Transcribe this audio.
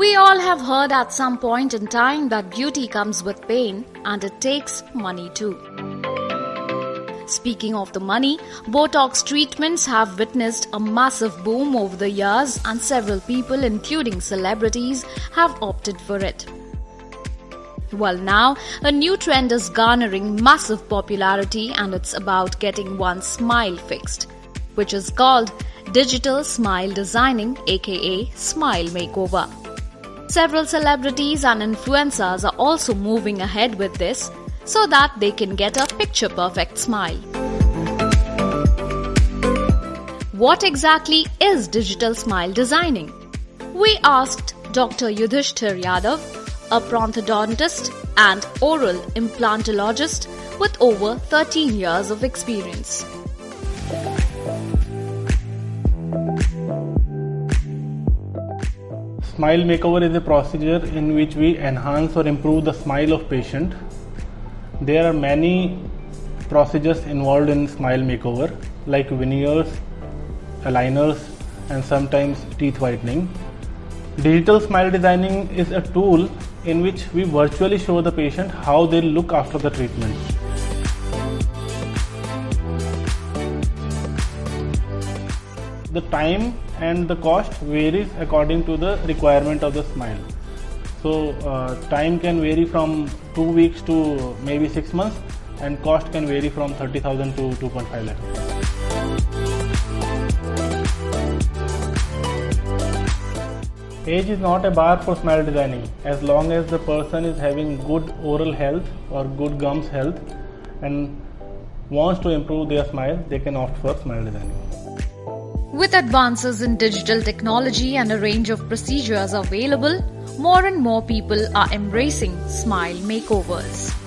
We all have heard at some point in time that beauty comes with pain and it takes money too. Speaking of the money, Botox treatments have witnessed a massive boom over the years, and several people, including celebrities, have opted for it. Well, now a new trend is garnering massive popularity, and it's about getting one's smile fixed, which is called digital smile designing, aka smile makeover. Several celebrities and influencers are also moving ahead with this so that they can get a picture perfect smile. What exactly is digital smile designing? We asked Dr. Yudhisther Yadav, a prosthodontist and oral implantologist with over 13 years of experience. Smile makeover is a procedure in which we enhance or improve the smile of patient. There are many procedures involved in smile makeover like veneers, aligners and sometimes teeth whitening. Digital smile designing is a tool in which we virtually show the patient how they look after the treatment. The time and the cost varies according to the requirement of the smile. So uh, time can vary from 2 weeks to maybe 6 months and cost can vary from 30,000 to 2.5 lakh. Age is not a bar for smile designing as long as the person is having good oral health or good gums health and wants to improve their smile they can opt for smile designing. With advances in digital technology and a range of procedures available, more and more people are embracing smile makeovers.